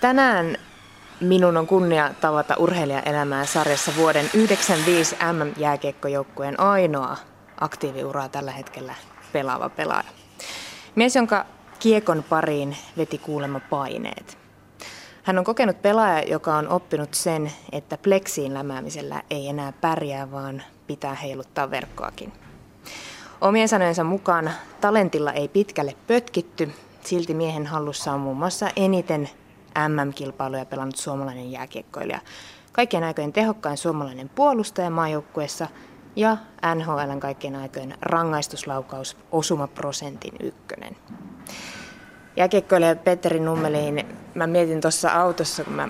Tänään minun on kunnia tavata urheilijaelämää sarjassa vuoden 1995 MM-jääkiekkojoukkueen ainoa aktiiviuraa tällä hetkellä pelaava pelaaja. Mies, jonka kiekon pariin veti kuulemma paineet. Hän on kokenut pelaaja, joka on oppinut sen, että pleksiin lämäämisellä ei enää pärjää, vaan pitää heiluttaa verkkoakin. Omien sanojensa mukaan talentilla ei pitkälle pötkitty, silti miehen hallussa on muun muassa eniten MM-kilpailuja pelannut suomalainen jääkiekkoilija. Kaikkien aikojen tehokkain suomalainen puolustaja maajoukkueessa ja NHLn kaikkien aikojen rangaistuslaukaus osumaprosentin ykkönen. Jääkiekkoilija Petteri Nummeliin, mä mietin tuossa autossa, kun mä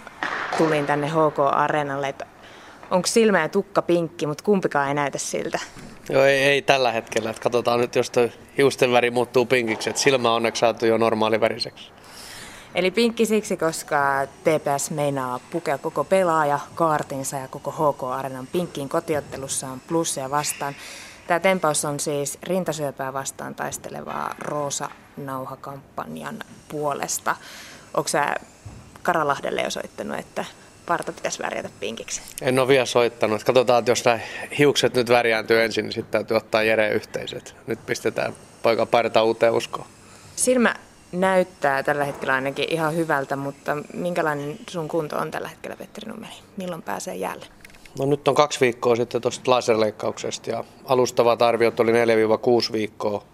tulin tänne HK-areenalle, että onko silmä ja tukka pinkki, mutta kumpikaan ei näytä siltä. Joo, ei, ei tällä hetkellä. Että katsotaan nyt, jos hiusten väri muuttuu pinkiksi. Että silmä on onneksi saatu jo normaaliväriseksi. Eli pinkki siksi, koska TPS meinaa pukea koko pelaaja kaartinsa ja koko HK-arenan pinkkiin kotiottelussaan plussia vastaan. Tämä tempaus on siis rintasyöpää vastaan taistelevaa Roosa Nauha-kampanjan puolesta. Onko sä Karalahdelle jo soittanut, että parta pitäisi värjätä pinkiksi? En ole vielä soittanut. Katsotaan, että jos nämä hiukset nyt värjääntyy ensin, niin sitten täytyy ottaa Jere yhteiset. Nyt pistetään poika parta uuteen uskoon. Silmä näyttää tällä hetkellä ainakin ihan hyvältä, mutta minkälainen sun kunto on tällä hetkellä, Petteri Nummeli? Milloin pääsee jäälle? No nyt on kaksi viikkoa sitten tuosta laserleikkauksesta ja alustavat arviot oli 4-6 viikkoa.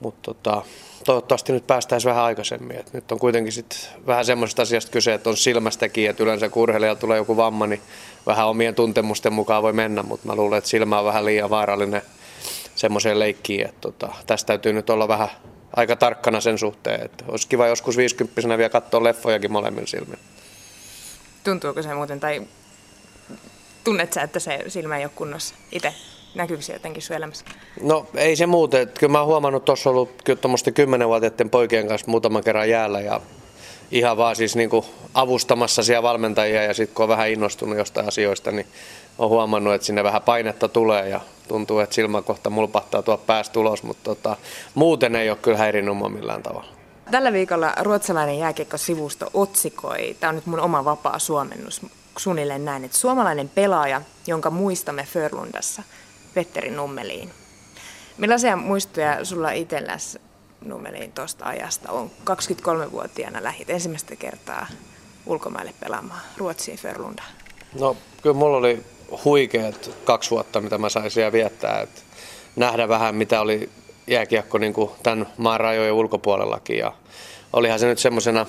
Mutta tota, toivottavasti nyt päästäisiin vähän aikaisemmin. Et nyt on kuitenkin sit vähän semmoisesta asiasta kyse, että on silmästäkin, että yleensä kun tulee joku vamma, niin vähän omien tuntemusten mukaan voi mennä, mutta mä luulen, että silmä on vähän liian vaarallinen semmoiseen leikkiin, että tota, tästä täytyy nyt olla vähän aika tarkkana sen suhteen, että olisi kiva joskus 50 vielä katsoa leffojakin molemmin silmin. Tuntuuko se muuten, tai tunnet sä, että se silmä ei ole kunnossa itse? Näkyykö se jotenkin sun elämässä? No ei se muuten. Kyllä mä oon huomannut, että tuossa ollut tuommoisten kymmenenvuotiaiden poikien kanssa muutaman kerran jäällä ja ihan vaan siis niin avustamassa siellä valmentajia ja sitten kun on vähän innostunut jostain asioista, niin on huomannut, että sinne vähän painetta tulee ja tuntuu, että silmä kohta mulpahtaa tuo päästä ulos, mutta tota, muuten ei ole kyllä häirinnut millään tavalla. Tällä viikolla ruotsalainen jääkiekko-sivusto otsikoi, tämä on nyt mun oma vapaa suomennus, suunnilleen näin, että suomalainen pelaaja, jonka muistamme Förlundassa, Petteri Nummeliin. Millaisia muistoja sulla itselläsi Nummeliin tuosta ajasta on? 23-vuotiaana lähit ensimmäistä kertaa ulkomaille pelaamaan Ruotsiin Förlundaan. No kyllä mulla oli huikeat kaksi vuotta, mitä mä sain siellä viettää. Et nähdä vähän, mitä oli jääkiekko niin kuin tämän maan rajojen ulkopuolellakin. Ja olihan se nyt semmoisena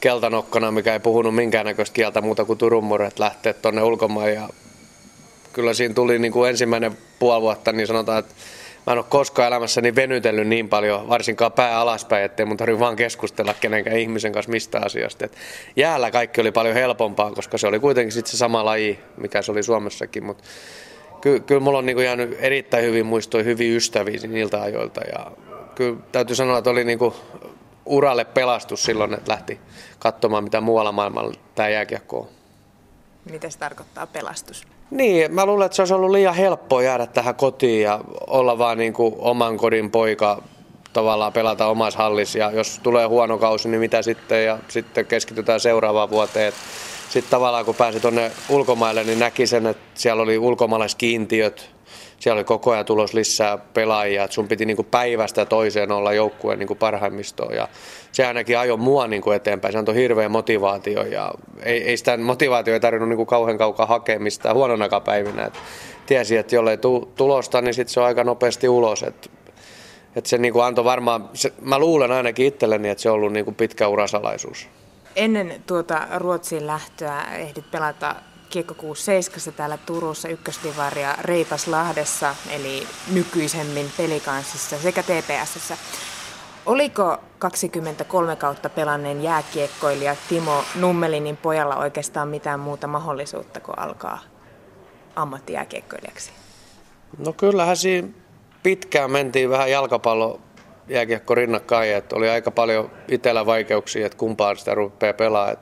keltanokkana, mikä ei puhunut minkäännäköistä kieltä muuta kuin Turun että lähteä tuonne ulkomaan. Ja kyllä siinä tuli niin kuin ensimmäinen puoli vuotta, niin sanotaan, että mä en ole koskaan elämässäni venytellyt niin paljon, varsinkaan pää alaspäin, ettei mun tarvitse vaan keskustella kenenkään ihmisen kanssa mistä asiasta. Et jäällä kaikki oli paljon helpompaa, koska se oli kuitenkin sit se sama laji, mikä se oli Suomessakin, mutta ky- kyllä mulla on niinku jäänyt erittäin hyvin muistoja, hyvin ystäviä niiltä ajoilta ja kyllä täytyy sanoa, että oli niinku uralle pelastus silloin, että lähti katsomaan mitä muualla maailmalla tämä jääkiekko on. Mitä se tarkoittaa pelastus? Niin, mä luulen, että se olisi ollut liian helppoa jäädä tähän kotiin ja olla vaan niin kuin oman kodin poika tavallaan pelata omassa hallissa. Ja jos tulee huono kausi, niin mitä sitten? Ja sitten keskitytään seuraavaan vuoteen. Sitten tavallaan kun pääsi tuonne ulkomaille, niin näki sen, että siellä oli ulkomaalaiskiintiöt, siellä oli koko ajan tulos lisää pelaajia, että sun piti niin kuin päivästä toiseen olla joukkueen niin parhaimmistoon. Ja se ainakin ajoi mua niin kuin eteenpäin, se antoi hirveä motivaatio ja ei, ei sitä motivaatio ei tarvinnut niin kuin kauhean kaukaa hakemista huonona päivinä, että tiesi, että jollei tu, tulosta, niin sitten se on aika nopeasti ulos, että että se niin kuin antoi varmaan, se, mä luulen ainakin itselleni, että se on ollut niin kuin pitkä urasalaisuus. Ennen tuota Ruotsiin lähtöä ehdit pelata Kiekko 67 täällä Turussa, ykkösdivaria Reipaslahdessa, eli nykyisemmin pelikanssissa sekä TPSssä. Oliko 23 kautta pelanneen jääkiekkoilija Timo Nummelinin pojalla oikeastaan mitään muuta mahdollisuutta kuin alkaa ammattijääkiekkoilijaksi? No kyllähän siinä pitkään mentiin vähän jalkapallo jääkiekko rinnakkain, että oli aika paljon itsellä vaikeuksia, että kumpaan sitä rupeaa pelaamaan.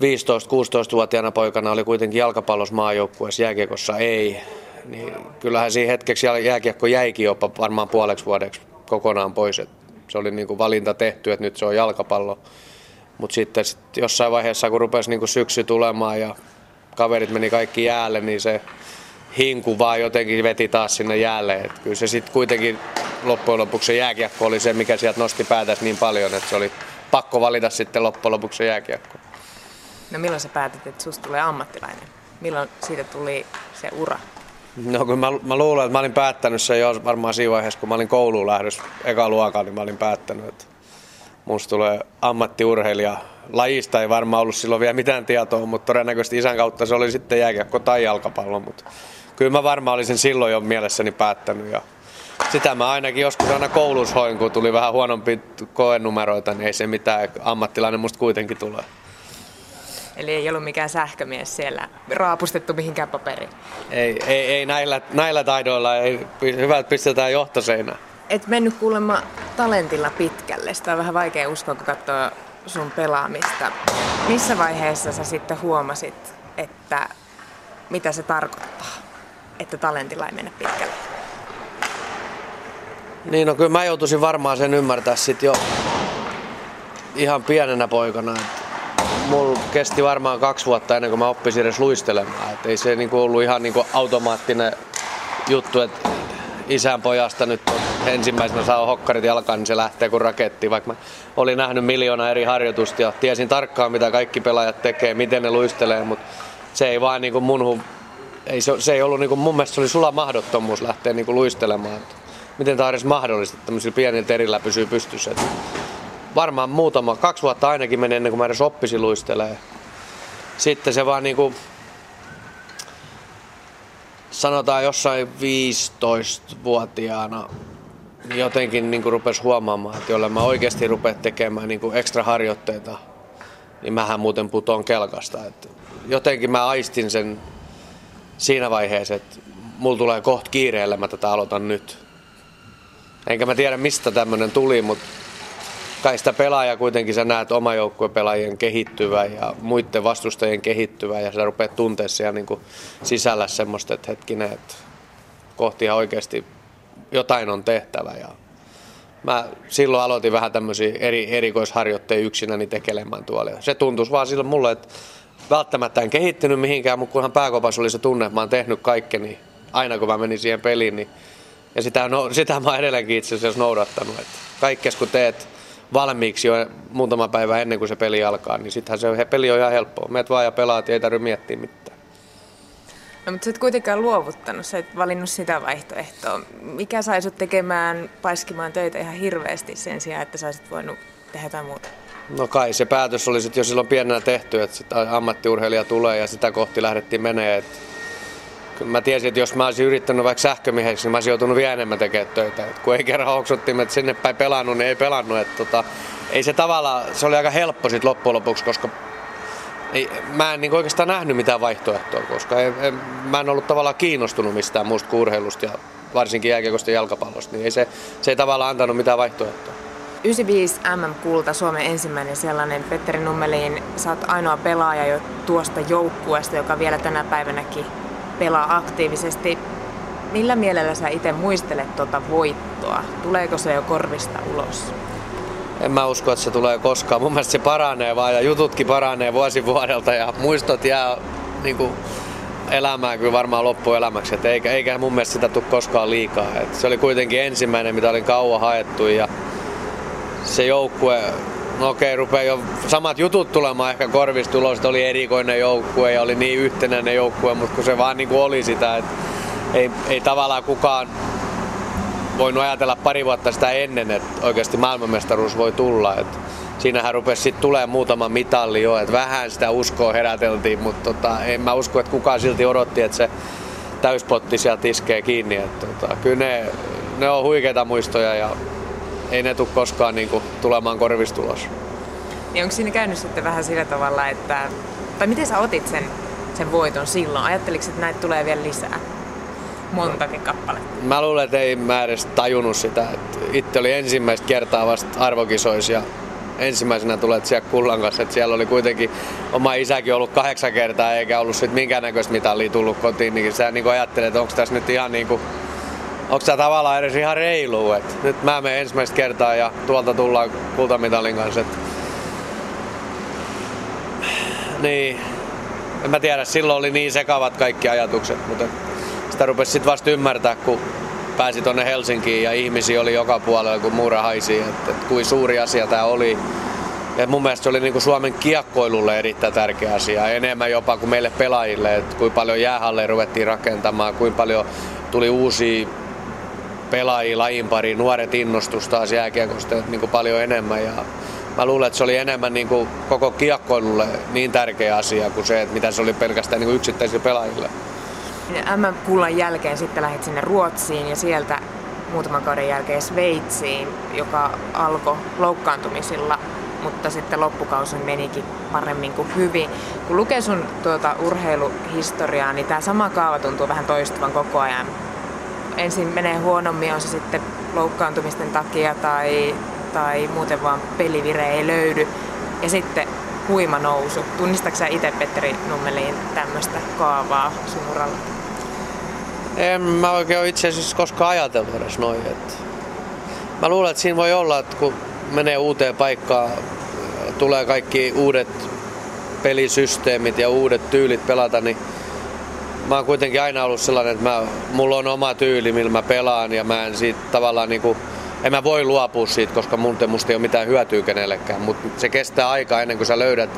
15-16-vuotiaana poikana oli kuitenkin jalkapallossa maajoukkueessa, jääkiekossa ei. Niin kyllähän siinä hetkeksi jääkiekko jäikin jopa varmaan puoleksi vuodeksi kokonaan pois. Et se oli niin kuin valinta tehty, että nyt se on jalkapallo. Mutta sitten sit jossain vaiheessa, kun rupesi niinku syksy tulemaan ja kaverit meni kaikki jäälle, niin se hinku vaan jotenkin veti taas sinne jäälle. Et kyllä se sitten kuitenkin loppujen lopuksi se jääkiekko oli se, mikä sieltä nosti päätäsi niin paljon, että se oli pakko valita sitten loppujen lopuksi se jääkiekko. No milloin sä päätit, että susta tulee ammattilainen? Milloin siitä tuli se ura? No kun mä, mä luulen, että mä olin päättänyt sen jo varmaan siinä vaiheessa, kun mä olin kouluun lähdössä eka luokan, niin mä olin päättänyt, että musta tulee ammattiurheilija. Lajista ei varmaan ollut silloin vielä mitään tietoa, mutta todennäköisesti isän kautta se oli sitten jääkiekko tai jalkapallo. Mutta kyllä mä varmaan olisin silloin jo mielessäni päättänyt. Ja sitä mä ainakin joskus aina koulussa hoin, kun tuli vähän huonompi koenumeroita, niin ei se mitään. Ammattilainen musta kuitenkin tulee. Eli ei ollut mikään sähkömies siellä raapustettu mihinkään paperiin. Ei, ei, ei näillä, näillä taidoilla, ei, hyvät pistetään johtoseinään. Et mennyt kuulemma talentilla pitkälle. Sitä on vähän vaikea uskoa, kun katsoo sun pelaamista. Missä vaiheessa sä sitten huomasit, että mitä se tarkoittaa, että talentilla ei mennä pitkälle? Niin, no kyllä mä joutuisin varmaan sen ymmärtää sitten jo ihan pienenä poikana. Että mulla kesti varmaan kaksi vuotta ennen kuin mä oppisin edes luistelemaan. Et ei se niinku ollut ihan niinku automaattinen juttu, että isän pojasta nyt ensimmäisenä saa hokkarit jalkaan, niin se lähtee kuin raketti. Vaikka mä olin nähnyt miljoona eri harjoitusta ja tiesin tarkkaan, mitä kaikki pelaajat tekee, miten ne luistelee, mutta se ei vaan niinku munhu, ei, se, se ei ollut niinku, mun mielestä se oli sulla mahdottomuus lähteä niinku luistelemaan. Et miten tämä on edes mahdollista, että tämmöisillä pienillä terillä pysyy pystyssä. Et varmaan muutama, kaksi vuotta ainakin meni ennen kuin mä edes oppisin luistelee. Sitten se vaan niinku, sanotaan jossain 15-vuotiaana niin jotenkin niin rupesi huomaamaan, että jolle mä oikeasti rupean tekemään niin ekstra harjoitteita, niin mähän muuten putoon kelkasta. Et jotenkin mä aistin sen siinä vaiheessa, että mulla tulee kohta kiireellä, mä tätä aloitan nyt. Enkä mä tiedä mistä tämmönen tuli, mutta kai sitä pelaajaa kuitenkin sä näet oma pelaajien kehittyvä ja muiden vastustajien kehittyvä ja sä rupeat tuntea siellä niin kuin sisällä semmoista, että hetkinen, että kohti ihan oikeasti jotain on tehtävä ja mä silloin aloitin vähän tämmöisiä eri, erikoisharjoitteja yksinäni tekelemään tuolla. Se tuntui vaan silloin mulle, että välttämättä en kehittynyt mihinkään, mutta kunhan pääkopassa oli se tunne, että mä oon tehnyt kaikkeni aina kun mä menin siihen peliin, niin ja sitä, no, sitä mä oon edelleenkin itse asiassa noudattanut. Että kaikkes kun teet valmiiksi jo muutama päivä ennen kuin se peli alkaa, niin sittenhän se peli on ihan helppoa. Meet vaan ja pelaat ja ei tarvitse miettiä mitään. No, mutta sä et kuitenkaan luovuttanut, sä et valinnut sitä vaihtoehtoa. Mikä sai sut tekemään, paiskimaan töitä ihan hirveästi sen sijaan, että sä olisit voinut tehdä jotain muuta? No kai se päätös oli sitten jo silloin pienenä tehty, että sitä ammattiurheilija tulee ja sitä kohti lähdettiin menee. Että mä tiesin, että jos mä olisin yrittänyt vaikka sähkömieheksi, niin mä olisin joutunut vielä enemmän tekemään töitä. Et kun ei kerran hoksuttiin, että sinne päin pelannut, niin ei pelannut. Et tota, ei se tavallaan, se oli aika helppo sit loppujen lopuksi, koska ei, mä en niin oikeastaan nähnyt mitään vaihtoehtoa, koska ei, ei, mä en ollut tavallaan kiinnostunut mistään muusta kuin urheilusta ja varsinkin jääkiekosta ja jalkapallosta, niin ei se, se ei tavallaan antanut mitään vaihtoehtoa. 95 MM-kulta, Suomen ensimmäinen sellainen. Petteri Nummelin, sä oot ainoa pelaaja jo tuosta joukkueesta, joka vielä tänä päivänäkin pelaa aktiivisesti. Millä mielellä sä itse muistelet tuota voittoa? Tuleeko se jo korvista ulos? En mä usko, että se tulee koskaan. Mun mielestä se paranee vaan ja jututkin paranee vuosi vuodelta ja muistot jää niin kuin elämään kyllä varmaan loppuelämäksi. Et eikä, eikä mun mielestä sitä tule koskaan liikaa. Et se oli kuitenkin ensimmäinen, mitä olin kauan haettu ja se joukkue no okei, rupeaa jo samat jutut tulemaan ehkä korvista ulos, että oli erikoinen joukkue ja oli niin yhtenäinen joukkue, mutta kun se vaan niin kuin oli sitä, että ei, ei tavallaan kukaan voinut ajatella pari vuotta sitä ennen, että oikeasti maailmanmestaruus voi tulla. Että siinähän rupesi sitten tulee muutama mitalli jo, että vähän sitä uskoa heräteltiin, mutta tota, en mä usko, että kukaan silti odotti, että se täyspotti sieltä iskee kiinni. Että tota, kyllä ne, ne on huikeita muistoja ja ei ne tule koskaan niin kuin, tulemaan korvistulos. Niin onko siinä käynyt sitten vähän sillä tavalla, että, tai miten sä otit sen, sen voiton silloin? Ajatteliko, että näitä tulee vielä lisää? Montakin kappaletta. Mä luulen, että ei mä edes tajunnut sitä. Että itse oli ensimmäistä kertaa vasta arvokisoissa ja ensimmäisenä tulet siellä kullan kanssa. Että siellä oli kuitenkin oma isäkin ollut kahdeksan kertaa eikä ollut sitten minkäännäköistä mitallia tullut kotiin. Niin sä niin ajattelet, että onko tässä nyt ihan niin kuin onko tämä tavallaan edes ihan reilu, että nyt mä menen ensimmäistä kertaa ja tuolta tullaan kultamitalin kanssa. Et Niin, en mä tiedä, silloin oli niin sekavat kaikki ajatukset, mutta sitä rupesi sitten vasta ymmärtää, kun pääsi tonne Helsinkiin ja ihmisiä oli joka puolella, kun muura haisi, että, että kuin suuri asia tämä oli. Ja mun mielestä se oli niin kuin Suomen kiekkoilulle erittäin tärkeä asia, enemmän jopa kuin meille pelaajille, että kuinka paljon jäähalleja ruvettiin rakentamaan, kuinka paljon tuli uusia pelaajia lajin pariin, nuoret innostus taas jääkiekosta niin kuin paljon enemmän. Ja mä luulen, että se oli enemmän niin kuin koko kiekkoilulle niin tärkeä asia kuin se, että mitä se oli pelkästään niin kuin yksittäisille pelaajille. MM-kullan jälkeen sitten lähdit sinne Ruotsiin ja sieltä muutaman kauden jälkeen Sveitsiin, joka alkoi loukkaantumisilla, mutta sitten loppukausi menikin paremmin kuin hyvin. Kun lukee sun tuota urheiluhistoriaa, niin tämä sama kaava tuntuu vähän toistuvan koko ajan. Ensin menee huonommin, on se sitten loukkaantumisten takia tai, tai muuten vaan pelivire ei löydy. Ja sitten huima nousu. Tunnistatko itse Petteri Nummeliin tämmöistä kaavaa sun uralla? En mä oikein itse asiassa koskaan ajatellut edes noin. Että mä luulen, että siinä voi olla, että kun menee uuteen paikkaan, tulee kaikki uudet pelisysteemit ja uudet tyylit pelata, niin mä oon kuitenkin aina ollut sellainen, että mä, mulla on oma tyyli, millä mä pelaan ja mä en siitä tavallaan niinku, en mä voi luopua siitä, koska mun musta ei ole mitään hyötyä kenellekään, mutta se kestää aikaa ennen kuin sä löydät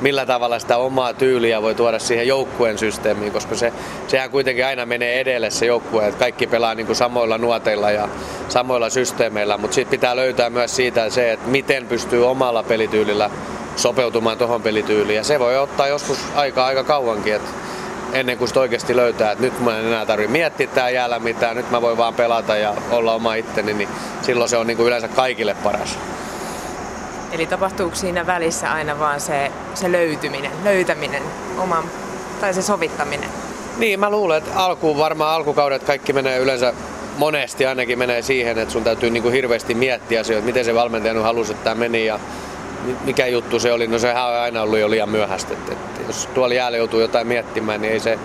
millä tavalla sitä omaa tyyliä voi tuoda siihen joukkueen systeemiin, koska se, sehän kuitenkin aina menee edelle se joukkue, että kaikki pelaa niin kuin samoilla nuoteilla ja samoilla systeemeillä, mutta sitten pitää löytää myös siitä se, että miten pystyy omalla pelityylillä sopeutumaan tuohon pelityyliin. Ja se voi ottaa joskus aika aika kauankin, että ennen kuin sitä oikeasti löytää, että nyt mä en enää tarvitse miettiä tää jäällä mitään, nyt mä voin vaan pelata ja olla oma itteni, niin silloin se on niin kuin yleensä kaikille paras. Eli tapahtuuko siinä välissä aina vaan se, se löytyminen, löytäminen, oman, tai se sovittaminen? Niin, mä luulen, että alkuun varmaan alkukaudet kaikki menee yleensä monesti ainakin menee siihen, että sun täytyy niin kuin hirveästi miettiä asioita, miten se valmentaja nyt halusi, että tämä meni ja mikä juttu se oli. No sehän on aina ollut jo liian myöhäistä. Että, jos tuolla jäällä joutuu jotain miettimään, niin ei se,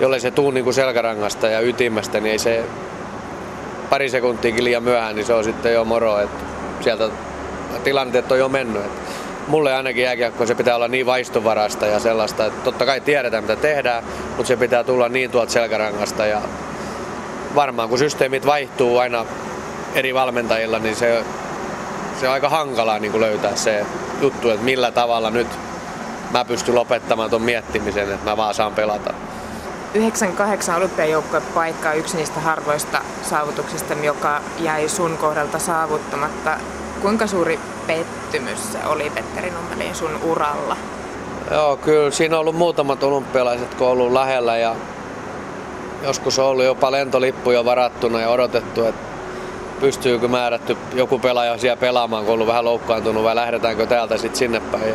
jollei se tuu niin selkärangasta ja ytimestä, niin ei se pari sekuntiakin liian myöhään, niin se on sitten jo moro. Että sieltä tilanteet on jo mennyt. Et mulle ainakin jääkiekko se pitää olla niin vaistovarasta ja sellaista, että totta kai tiedetään mitä tehdään, mutta se pitää tulla niin tuolta selkärangasta ja varmaan kun systeemit vaihtuu aina eri valmentajilla, niin se, se on aika hankalaa niin kuin löytää se juttu, että millä tavalla nyt mä pystyn lopettamaan tuon miettimisen, että mä vaan saan pelata. 98 olympiajoukkojen paikka on yksi niistä harvoista saavutuksista, joka jäi sun kohdalta saavuttamatta. Kuinka suuri pettymys se oli Petteri Nummelin sun uralla? Joo, kyllä siinä on ollut muutamat olympialaiset, kun on ollut lähellä ja joskus on ollut jopa lentolippu jo varattuna ja odotettu, että pystyykö määrätty joku pelaaja siellä pelaamaan, kun on ollut vähän loukkaantunut vai lähdetäänkö täältä sitten sinne päin. Ja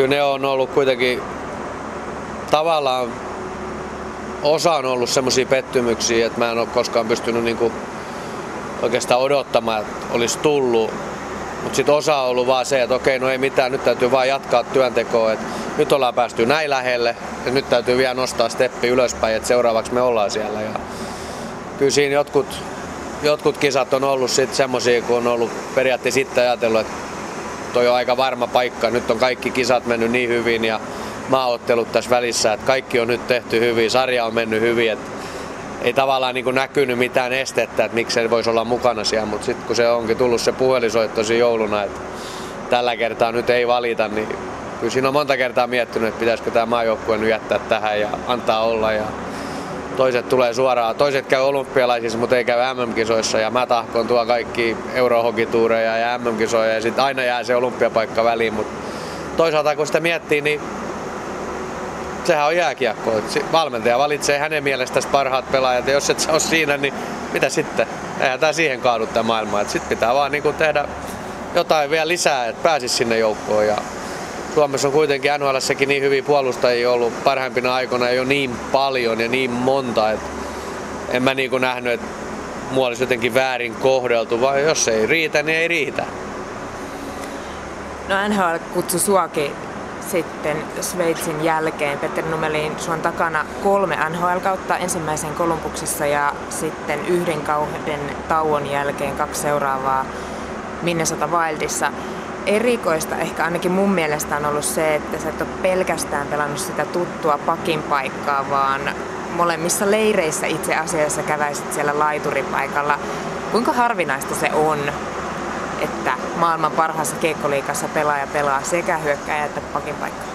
kyllä ne on ollut kuitenkin tavallaan osa on ollut semmoisia pettymyksiä, että mä en ole koskaan pystynyt niinku oikeastaan odottamaan, että olisi tullut. Mutta sitten osa on ollut vaan se, että okei, no ei mitään, nyt täytyy vaan jatkaa työntekoa. että nyt ollaan päästy näin lähelle, ja nyt täytyy vielä nostaa steppi ylöspäin, että seuraavaksi me ollaan siellä. Ja kyllä siinä jotkut, jotkut kisat on ollut sitten semmoisia, kun on ollut periaatteessa sitten ajatellut, että toi on aika varma paikka. Nyt on kaikki kisat mennyt niin hyvin ja maaottelut tässä välissä, että kaikki on nyt tehty hyvin, sarja on mennyt hyvin. Että ei tavallaan niin näkynyt mitään estettä, että miksei voisi olla mukana siellä, mutta sitten kun se onkin tullut se puhelisoitto jouluna, että tällä kertaa nyt ei valita, niin kyllä siinä on monta kertaa miettinyt, että pitäisikö tämä maajoukkue nyt jättää tähän ja antaa olla. Ja toiset tulee suoraan, toiset käy olympialaisissa, mutta ei käy MM-kisoissa ja mä tahkon tuo kaikki eurohokituureja ja MM-kisoja ja sitten aina jää se olympiapaikka väliin, mutta toisaalta kun sitä miettii, niin sehän on jääkiekko. Valmentaja valitsee hänen mielestään parhaat pelaajat ja jos et sä ole siinä, niin mitä sitten? Eihän tämä siihen kaadu tämä maailma. Sitten pitää vaan niin tehdä jotain vielä lisää, että pääsisi sinne joukkoon. Ja Suomessa on kuitenkin nhl niin hyvin puolustajia ollut parhaimpina aikoina jo niin paljon ja niin monta, että en mä niin nähnyt, että mua olisi jotenkin väärin kohdeltu, vaan jos ei riitä, niin ei riitä. No NHL kutsui suakin sitten Sveitsin jälkeen. Petteri Numelin, sun takana kolme NHL-kautta ensimmäisen Kolumbuksessa ja sitten yhden kauden tauon jälkeen kaksi seuraavaa Minnesota Wildissa. Erikoista ehkä ainakin mun mielestä on ollut se, että sä et ole pelkästään pelannut sitä tuttua pakin paikkaa, vaan molemmissa leireissä itse asiassa käväisit siellä laituripaikalla. Kuinka harvinaista se on, että maailman parhaassa keikkoliikassa pelaaja pelaa sekä hyökkäjä että pakin paikkaa?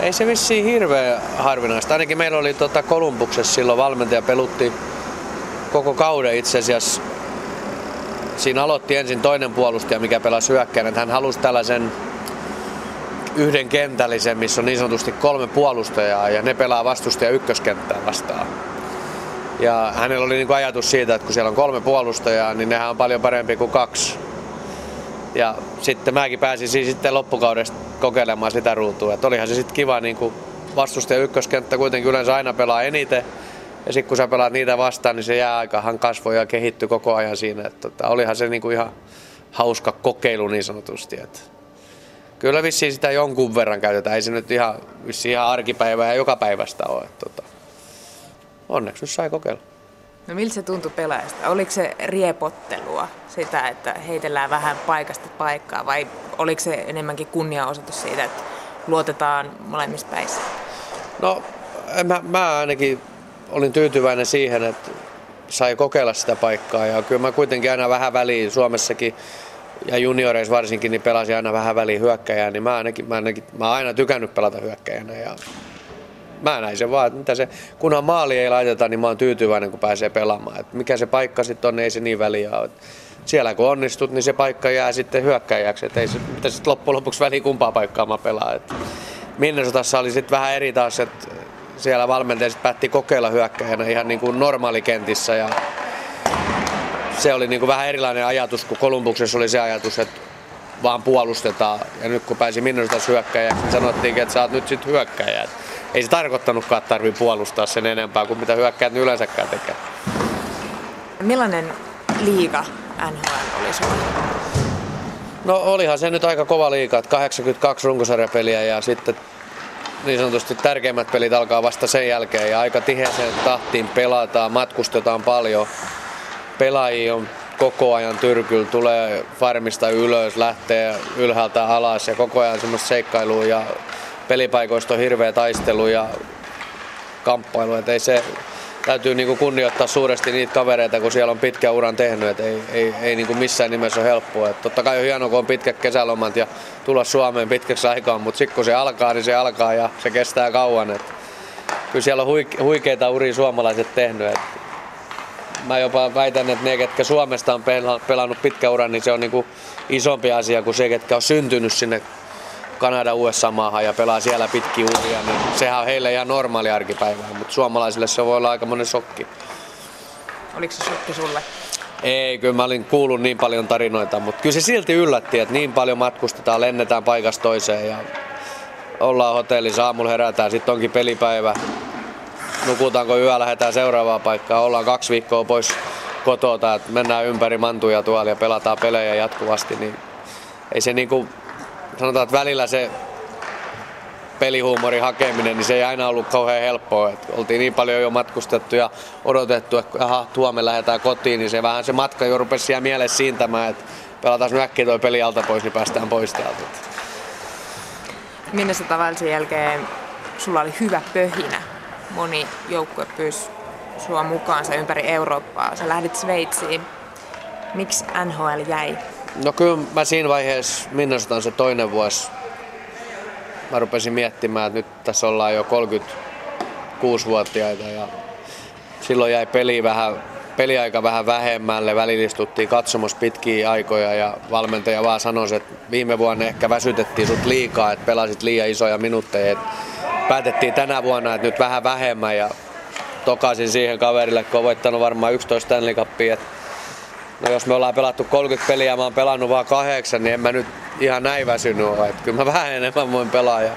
Ei se vissiin hirveän harvinaista. Ainakin meillä oli tota Kolumbuksessa silloin valmentaja pelutti koko kauden itse asiassa. Siinä aloitti ensin toinen puolustaja, mikä pelasi hyökkäin. Hän halusi tällaisen yhden kentällisen, missä on niin sanotusti kolme puolustajaa ja ne pelaa vastustaja ykköskenttää vastaan. Ja hänellä oli niin kuin ajatus siitä, että kun siellä on kolme puolustajaa, niin nehän on paljon parempi kuin kaksi. Ja sitten mäkin pääsin siis sitten loppukaudesta kokeilemaan sitä ruutua. Että olihan se sitten kiva niin kuin vastustaja ykköskenttä kuitenkin yleensä aina pelaa eniten. Ja sitten kun sä pelaat niitä vastaan, niin se jää aikahan kasvoi ja kehittyi koko ajan siinä. Että tota, olihan se niin kuin ihan hauska kokeilu niin sanotusti. Että kyllä vissiin sitä jonkun verran käytetään. Ei se nyt ihan, vissiin ihan arkipäivää ja joka päivästä ole. Että tota, onneksi nyt sai kokeilla. No miltä se tuntui pelaajasta? Oliko se riepottelua, sitä, että heitellään vähän paikasta paikkaa, vai oliko se enemmänkin kunniaosoitus siitä, että luotetaan molemmissa päissä? No, mä, mä ainakin olin tyytyväinen siihen, että sai kokeilla sitä paikkaa ja kyllä mä kuitenkin aina vähän väliin Suomessakin ja junioreissa varsinkin niin pelasin aina vähän väliin hyökkäjää, niin mä ainakin, mä ainakin mä aina tykännyt pelata hyökkäjänä ja mä näin sen vaan, että mitä se, kunhan maali ei laiteta, niin mä oon tyytyväinen, kun pääsee pelaamaan. Et mikä se paikka sitten on, niin ei se niin väliä ole. Siellä kun onnistut, niin se paikka jää sitten hyökkäjäksi. Et ei se, mitä sitten loppujen lopuksi väliin kumpaa paikkaa mä pelaan. Minnesotassa oli sitten vähän eri taas, että siellä valmentaja sitten päätti kokeilla hyökkäjänä ihan niin kuin normaalikentissä. Ja se oli niin kuin vähän erilainen ajatus, kun Kolumbuksessa oli se ajatus, että vaan puolustetaan. Ja nyt kun pääsi Minnesotassa hyökkäjäksi, niin sanottiin, että sä oot nyt sitten hyökkäjä ei se tarkoittanutkaan, että tarvii puolustaa sen enempää kuin mitä hyökkäät yleensäkään tekee. Millainen liiga NHL oli sulla? No olihan se nyt aika kova liiga, että 82 runkosarjapeliä ja sitten niin sanotusti tärkeimmät pelit alkaa vasta sen jälkeen ja aika tiheeseen tahtiin pelataan, matkustetaan paljon. Pelaajia on koko ajan tyrkyllä, tulee farmista ylös, lähtee ylhäältä alas ja koko ajan semmoista seikkailua ja pelipaikoista on hirveä taistelu ja kamppailu. Et ei se, täytyy niinku kunnioittaa suuresti niitä kavereita, kun siellä on pitkä uran tehnyt. Et ei, ei, ei niinku missään nimessä ole helppoa. Et totta kai on hienoa, kun on pitkät kesälomat ja tulla Suomeen pitkäksi aikaan, mutta sitten kun se alkaa, niin se alkaa ja se kestää kauan. Et kyllä siellä on huike, huikeita uria suomalaiset tehnyt. Et mä jopa väitän, että ne, ketkä Suomesta on pelannut pitkä uran, niin se on niinku isompi asia kuin se, ketkä on syntynyt sinne Kanada USA-maahan ja pelaa siellä pitki uria, niin sehän on heille ihan normaali arkipäivä, mutta suomalaisille se voi olla aika monen shokki. Oliko se shokki sulle? Ei, kyllä mä olin kuullut niin paljon tarinoita, mutta kyllä se silti yllätti, että niin paljon matkustetaan, lennetään paikasta toiseen ja ollaan hotellissa, aamulla herätään, sitten onkin pelipäivä, nukutaanko yö, lähdetään seuraavaan paikkaan, ollaan kaksi viikkoa pois kotota, että mennään ympäri mantuja tuolla ja pelataan pelejä jatkuvasti, niin ei se niinku sanotaan, että välillä se pelihuumorin hakeminen, niin se ei aina ollut kauhean helppoa. Et oltiin niin paljon jo matkustettu ja odotettu, että aha, tuo me lähdetään kotiin, niin se vähän se matka jo rupesi siellä mielessä siintämään, että pelataan nyt äkkiä tuo peli alta pois, niin päästään pois täältä. Minne tavallisen jälkeen sulla oli hyvä pöhinä? Moni joukkue pyysi sua mukaansa ympäri Eurooppaa. Sä lähdit Sveitsiin. Miksi NHL jäi? No kyllä mä siinä vaiheessa, Minnesotan se toinen vuosi, mä rupesin miettimään, että nyt tässä ollaan jo 36-vuotiaita ja silloin jäi peli vähän, peliaika vähän vähemmälle, välillistuttiin katsomos pitkiä aikoja ja valmentaja vaan sanoi, että viime vuonna ehkä väsytettiin sut liikaa, että pelasit liian isoja minuutteja. Että päätettiin tänä vuonna, että nyt vähän vähemmän ja tokasin siihen kaverille, kun on voittanut varmaan 11 Stanley Cupia, että No jos me ollaan pelattu 30 peliä ja mä oon pelannut vaan kahdeksan, niin en mä nyt ihan näin väsynyt ole. Että kyllä mä vähän enemmän voin pelaa. Ja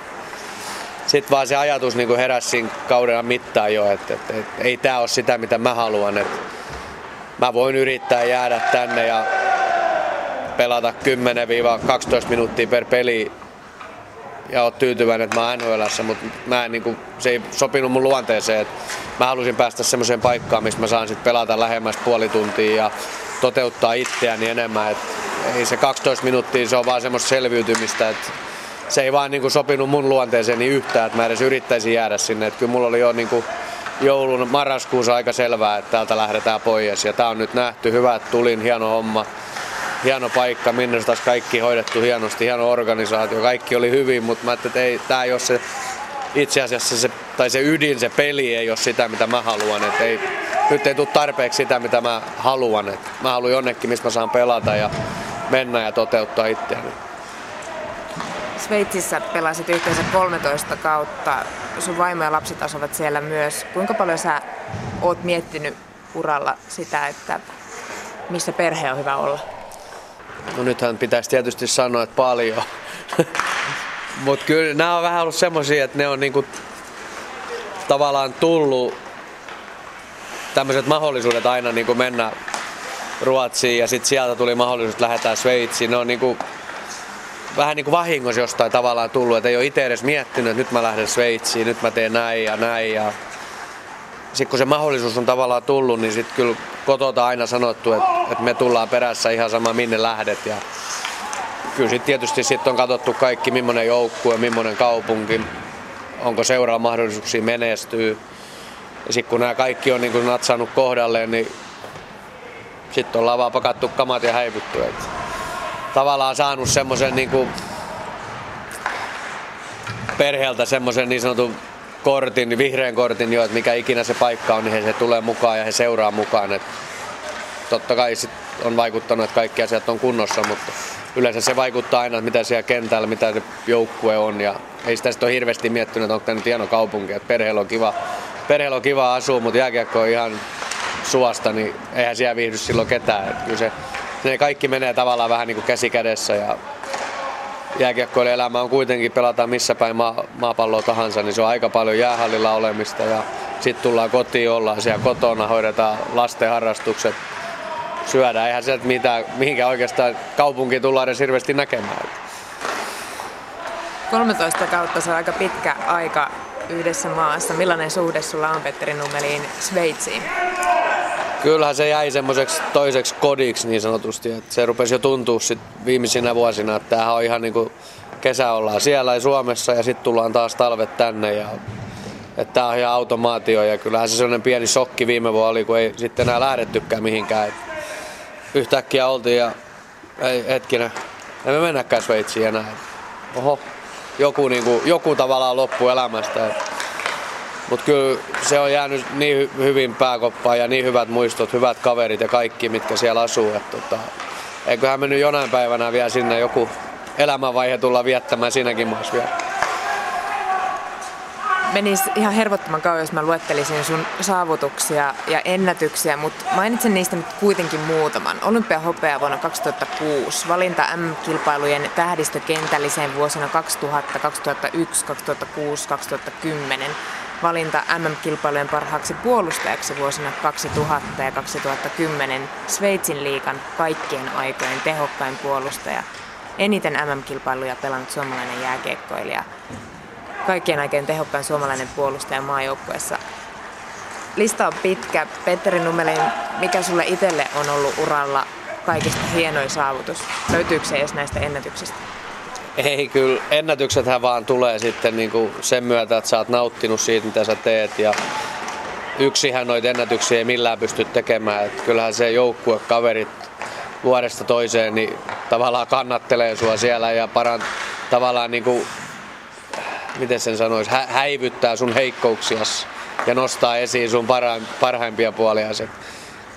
sitten vaan se ajatus niin heräsi siinä kauden mittaan jo, että, että, että ei tämä ole sitä, mitä mä haluan. Että mä voin yrittää jäädä tänne ja pelata 10-12 minuuttia per peli ja oot tyytyväinen, että mä oon NHLssä, mutta mä en, niin kuin, se ei sopinut mun luonteeseen. Että mä halusin päästä semmoiseen paikkaan, missä mä saan sit pelata lähemmäs puoli tuntia ja toteuttaa itseäni enemmän. Et ei se 12 minuuttia, se on vaan semmoista selviytymistä, että se ei vaan niin kuin sopinut mun luonteeseeni yhtään, että mä edes yrittäisin jäädä sinne. Et kyllä mulla oli jo niin kuin joulun marraskuussa aika selvää, että täältä lähdetään pois. Ja tää on nyt nähty, hyvä, että tulin, hieno homma hieno paikka, minne taas kaikki hoidettu hienosti, hieno organisaatio, kaikki oli hyvin, mutta mä ajattelin, että ei, tää ei ole se, itse asiassa se, tai se ydin, se peli ei ole sitä, mitä mä haluan. Että ei, nyt ei tule tarpeeksi sitä, mitä mä haluan. Että mä haluan jonnekin, missä mä saan pelata ja mennä ja toteuttaa itseäni. Sveitsissä pelasit yhteensä 13 kautta. Sun vaimo ja lapset asuvat siellä myös. Kuinka paljon sä oot miettinyt uralla sitä, että missä perhe on hyvä olla? No nythän pitäisi tietysti sanoa, että paljon. Mutta kyllä nämä on vähän ollut semmoisia, että ne on niinku tavallaan tullut tämmöiset mahdollisuudet aina niinku mennä Ruotsiin ja sitten sieltä tuli mahdollisuus, että lähdetään Sveitsiin. Ne on niinku vähän niin kuin vahingossa jostain tavallaan tullut, että ei ole itse edes miettinyt, että nyt mä lähden Sveitsiin, nyt mä teen näin ja näin. Ja sitten kun se mahdollisuus on tavallaan tullut, niin sitten kyllä kotota aina sanottu, että, että me tullaan perässä ihan sama minne lähdet. Ja kyllä sitten tietysti sit on katsottu kaikki, millainen joukkue, millainen kaupunki, onko seuraa mahdollisuuksia menestyä. Ja sitten kun nämä kaikki on niin kuin natsannut kohdalleen, niin sitten ollaan vaan pakattu kamat ja häivytty. Et tavallaan saanut semmoisen niin perheeltä semmoisen niin sanotun kortin, vihreän kortin jo, että mikä ikinä se paikka on, niin he se tulee mukaan ja he seuraa mukaan. Et totta kai sit on vaikuttanut, että kaikki asiat on kunnossa, mutta yleensä se vaikuttaa aina, että mitä siellä kentällä, mitä se joukkue on. Ja ei sitä sitten ole hirveästi miettinyt, että onko tämä nyt hieno kaupunki, että perheellä on kiva, perheellä on kiva asua, mutta jääkiekko on ihan suosta, niin eihän siellä viihdy silloin ketään. Et kyllä se, ne kaikki menee tavallaan vähän niin kuin käsi kädessä ja jääkiekkoilun elämä on kuitenkin, pelataan missä päin maa, maapalloa tahansa, niin se on aika paljon jäähallilla olemista ja sitten tullaan kotiin, ollaan siellä kotona, hoidetaan lasten harrastukset, syödään. Eihän se, mitä, mihinkään oikeastaan kaupunkiin tullaan edes hirveästi näkemään. 13 kautta se on aika pitkä aika yhdessä maassa. Millainen suhde sulla on Petteri Nummeliin Sveitsiin? Kyllähän se jäi semmoiseksi toiseksi kodiksi niin sanotusti. Että se rupesi jo tuntua sit viimeisinä vuosina, että tämähän on ihan niin kuin kesä ollaan siellä ja Suomessa ja sitten tullaan taas talvet tänne. Ja, että tämä on ihan automaatio ja kyllähän se sellainen pieni shokki viime vuonna oli, kun ei sitten enää lähdettykään mihinkään. Et yhtäkkiä oltiin ja ei, hetkinen, emme mennäkään Sveitsiin enää. Oho, joku, niin kuin, joku tavallaan loppu elämästä. Et mutta kyllä se on jäänyt niin hyvin pääkoppaan ja niin hyvät muistot, hyvät kaverit ja kaikki, mitkä siellä asuu. Et tota, eiköhän me nyt jonain päivänä vielä sinne joku elämänvaihe tulla viettämään siinäkin maassa vielä. Menisi ihan hervottoman kauan, jos mä luettelisin sun saavutuksia ja ennätyksiä, mutta mainitsen niistä nyt kuitenkin muutaman. Olympiahopea vuonna 2006, valinta M-kilpailujen tähdistökentälliseen vuosina 2000, 2001, 2006, 2010, valinta MM-kilpailujen parhaaksi puolustajaksi vuosina 2000 ja 2010 Sveitsin liikan kaikkien aikojen tehokkain puolustaja. Eniten MM-kilpailuja pelannut suomalainen jääkiekkoilija. Kaikkien aikojen tehokkain suomalainen puolustaja maajoukkueessa. Lista on pitkä. Petteri Nummelin, mikä sulle itselle on ollut uralla kaikista hienoin saavutus? Löytyykö se edes näistä ennätyksistä? Ei, kyllä ennätyksethän vaan tulee sitten niin kuin sen myötä, että sä oot nauttinut siitä, mitä sä teet. Ja yksihän noita ennätyksiä ei millään pysty tekemään. Että kyllähän se joukkue, kaverit vuodesta toiseen, niin tavallaan kannattelee sua siellä ja paran, tavallaan niin kuin, miten sen sanoisi, hä- häivyttää sun heikkouksias ja nostaa esiin sun parhaim- parhaimpia puolia.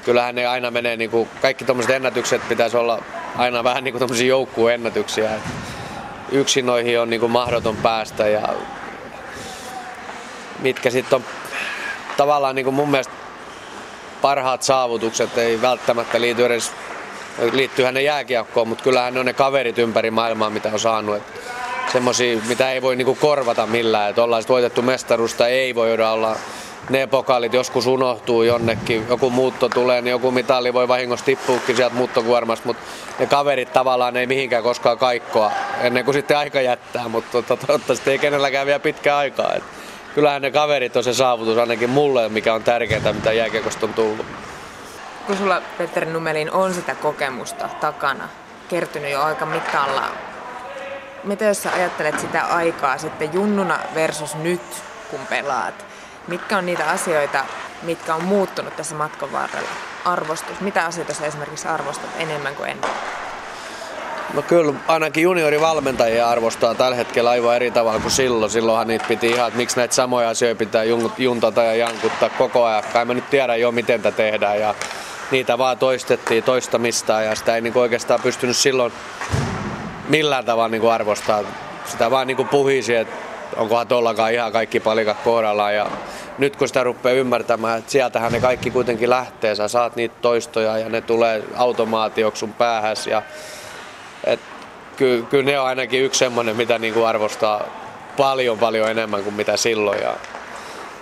Kyllähän ne aina menee, niin kuin, kaikki tuommoiset ennätykset pitäisi olla aina vähän niin kuin joukkueen ennätyksiä. Yksin noihin on niin kuin mahdoton päästä ja mitkä sitten on tavallaan niin kuin mun mielestä parhaat saavutukset ei välttämättä liity edes, liittyy hänen jääkiekkoon, mutta kyllähän ne on ne kaverit ympäri maailmaa, mitä on saanut. Semmoisia, mitä ei voi niinku korvata millään. Että ollaan voitettu mestarusta, ei voi olla ne pokaalit joskus unohtuu jonnekin, joku muutto tulee, niin joku mitalli voi vahingossa tippuukin sieltä muuttokuormasta, mutta ne kaverit tavallaan ei mihinkään koskaan kaikkoa ennen kuin sitten aika jättää, mutta toivottavasti ei kenelläkään vielä pitkä aikaa. Et kyllähän ne kaverit on se saavutus ainakin mulle, mikä on tärkeintä, mitä jääkiekosta on tullut. kun sulla Petteri Numelin on sitä kokemusta takana, kertynyt jo aika mitalla, mitä jos sä ajattelet sitä aikaa sitten junnuna versus nyt, kun pelaat? Mitkä on niitä asioita, mitkä on muuttunut tässä matkan varrella? Arvostus. Mitä asioita sä esimerkiksi arvostat enemmän kuin ennen? No kyllä ainakin juniorivalmentajia arvostaa tällä hetkellä aivan eri tavalla kuin silloin. Silloinhan niitä piti ihan, että miksi näitä samoja asioita pitää juntata ja jankuttaa koko ajan. Kai mä nyt tiedän jo, miten tätä tehdään. Ja niitä vaan toistettiin toistamista ja sitä ei niin oikeastaan pystynyt silloin millään tavalla niin arvostaa. Sitä vaan niin puhisi, että onkohan tuollakaan ihan kaikki palikat kohdallaan. Ja nyt kun sitä rupeaa ymmärtämään, että sieltähän ne kaikki kuitenkin lähtee, sä saat niitä toistoja ja ne tulee automaatioksi sun päähäs. Ja, et, kyllä, kyllä ne on ainakin yksi semmoinen, mitä niin kuin arvostaa paljon paljon enemmän kuin mitä silloin. Ja,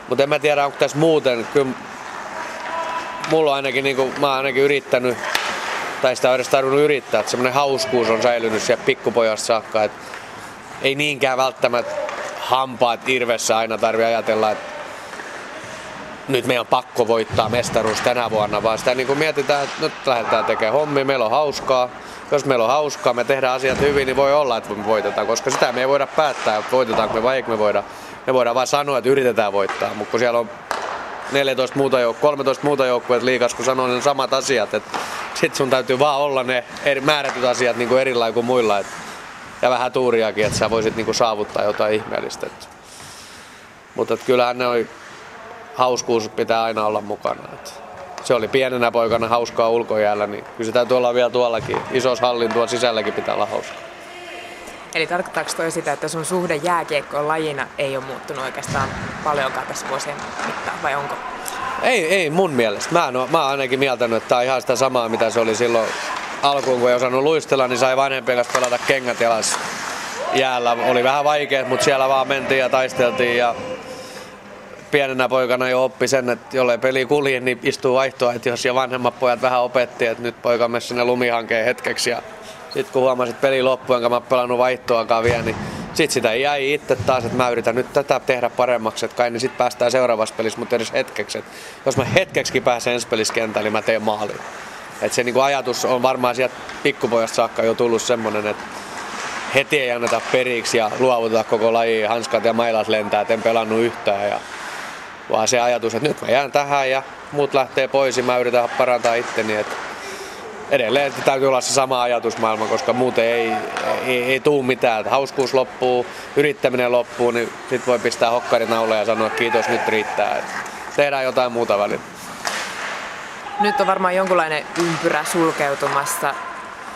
mutta en mä tiedä, onko tässä muuten, kyllä mulla on ainakin, niin kuin, mä oon ainakin yrittänyt, tai sitä on edes tarvinnut yrittää, että semmoinen hauskuus on säilynyt siellä pikkupojasta saakka, että ei niinkään välttämättä hampaat irvessä aina tarvi ajatella, että nyt meidän on pakko voittaa mestaruus tänä vuonna, vaan sitä niin kuin mietitään, että nyt lähdetään tekemään hommia, meillä on hauskaa. Jos meillä on hauskaa, me tehdään asiat hyvin, niin voi olla, että me voitetaan, koska sitä me ei voida päättää, että voitetaanko me vai eikö me voida. Me voidaan vain sanoa, että yritetään voittaa, mutta kun siellä on 14 muuta jouk- 13 muuta joukkueet liikas, kun sanoo ne samat asiat, että sit sun täytyy vaan olla ne eri, määrätyt asiat niin kuin erilainen kuin muilla. Et, ja vähän tuuriakin, että sä voisit niin kuin saavuttaa jotain ihmeellistä. Et. Mutta et kyllähän ne oli, hauskuus pitää aina olla mukana. Et se oli pienenä poikana hauskaa ulkojäällä, niin kyllä se täytyy olla vielä tuollakin. Isos hallin tuolla sisälläkin pitää olla hauskaa. Eli tarkoittaako toi sitä, että sun suhde jääkiekkoon lajina ei ole muuttunut oikeastaan paljonkaan tässä vuosien mittaan, vai onko? Ei, ei mun mielestä. Mä, no, mä oon ainakin mieltänyt, että tämä on ihan sitä samaa, mitä se oli silloin alkuun, kun ei osannut luistella, niin sai vanhempien kanssa pelata kengät jalas jäällä. Oli vähän vaikea, mutta siellä vaan mentiin ja taisteltiin ja pienenä poikana jo oppi sen, että jollei peli kulje, niin istuu vaihtoa, että jos ja vanhemmat pojat vähän opetti, että nyt poika mene sinne lumihankeen hetkeksi ja sitten kun huomasin, että peli loppui, enkä mä pelannut vaihtoakaan vielä, niin sitten sitä jäi itse taas, että mä yritän nyt tätä tehdä paremmaksi, että kai niin sitten päästään seuraavassa pelissä, mutta edes hetkeksi. Että jos mä hetkeksi pääsen ensi pelissä niin mä teen maalin. Että se niinku ajatus on varmaan sieltä pikkupojasta saakka jo tullut semmoinen, että heti ei anneta periksi ja luovuteta koko laji, hanskat ja mailat lentää, että en pelannut yhtään. Ja, vaan se ajatus, että nyt mä jään tähän ja muut lähtee pois ja mä yritän parantaa itteni. Että edelleen täytyy olla se sama ajatusmaailma, koska muuten ei, ei, ei tuu mitään. Että hauskuus loppuu, yrittäminen loppuu, niin sitten voi pistää hokkarin naule ja sanoa kiitos, nyt riittää. Että tehdään jotain muuta välillä. Nyt on varmaan jonkunlainen ympyrä sulkeutumassa.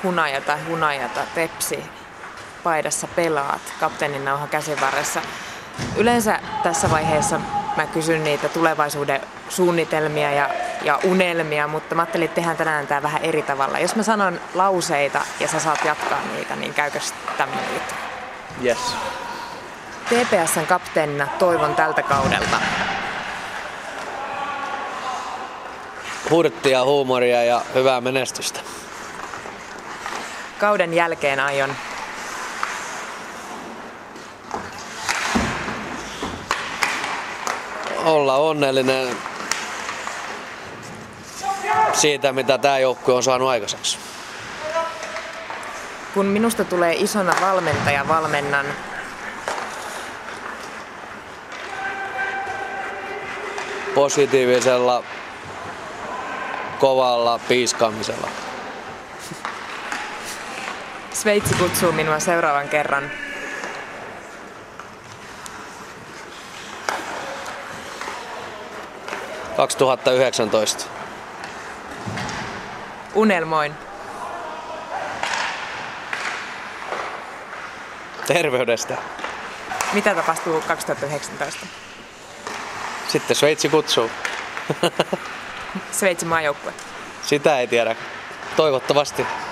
Hunajata, hunajata, tepsi paidassa pelaat, kapteenin nauha käsivarressa. Yleensä tässä vaiheessa mä kysyn niitä tulevaisuuden suunnitelmia ja, ja unelmia, mutta mä ajattelin, että tehdään tänään tämä vähän eri tavalla. Jos mä sanon lauseita ja sä saat jatkaa niitä, niin käykö tämmöinen juttu? Yes. TPSn kapteenina toivon tältä kaudelta. Hurttia, huumoria ja hyvää menestystä. Kauden jälkeen aion olla onnellinen siitä, mitä tämä joukkue on saanut aikaiseksi. Kun minusta tulee isona valmentaja, valmennan positiivisella, kovalla piiskaamisella. Sveitsi kutsuu minua seuraavan kerran 2019. Unelmoin. Terveydestä. Mitä tapahtuu 2019? Sitten Sveitsi kutsuu. Sveitsin maajoukkue. Sitä ei tiedä. Toivottavasti.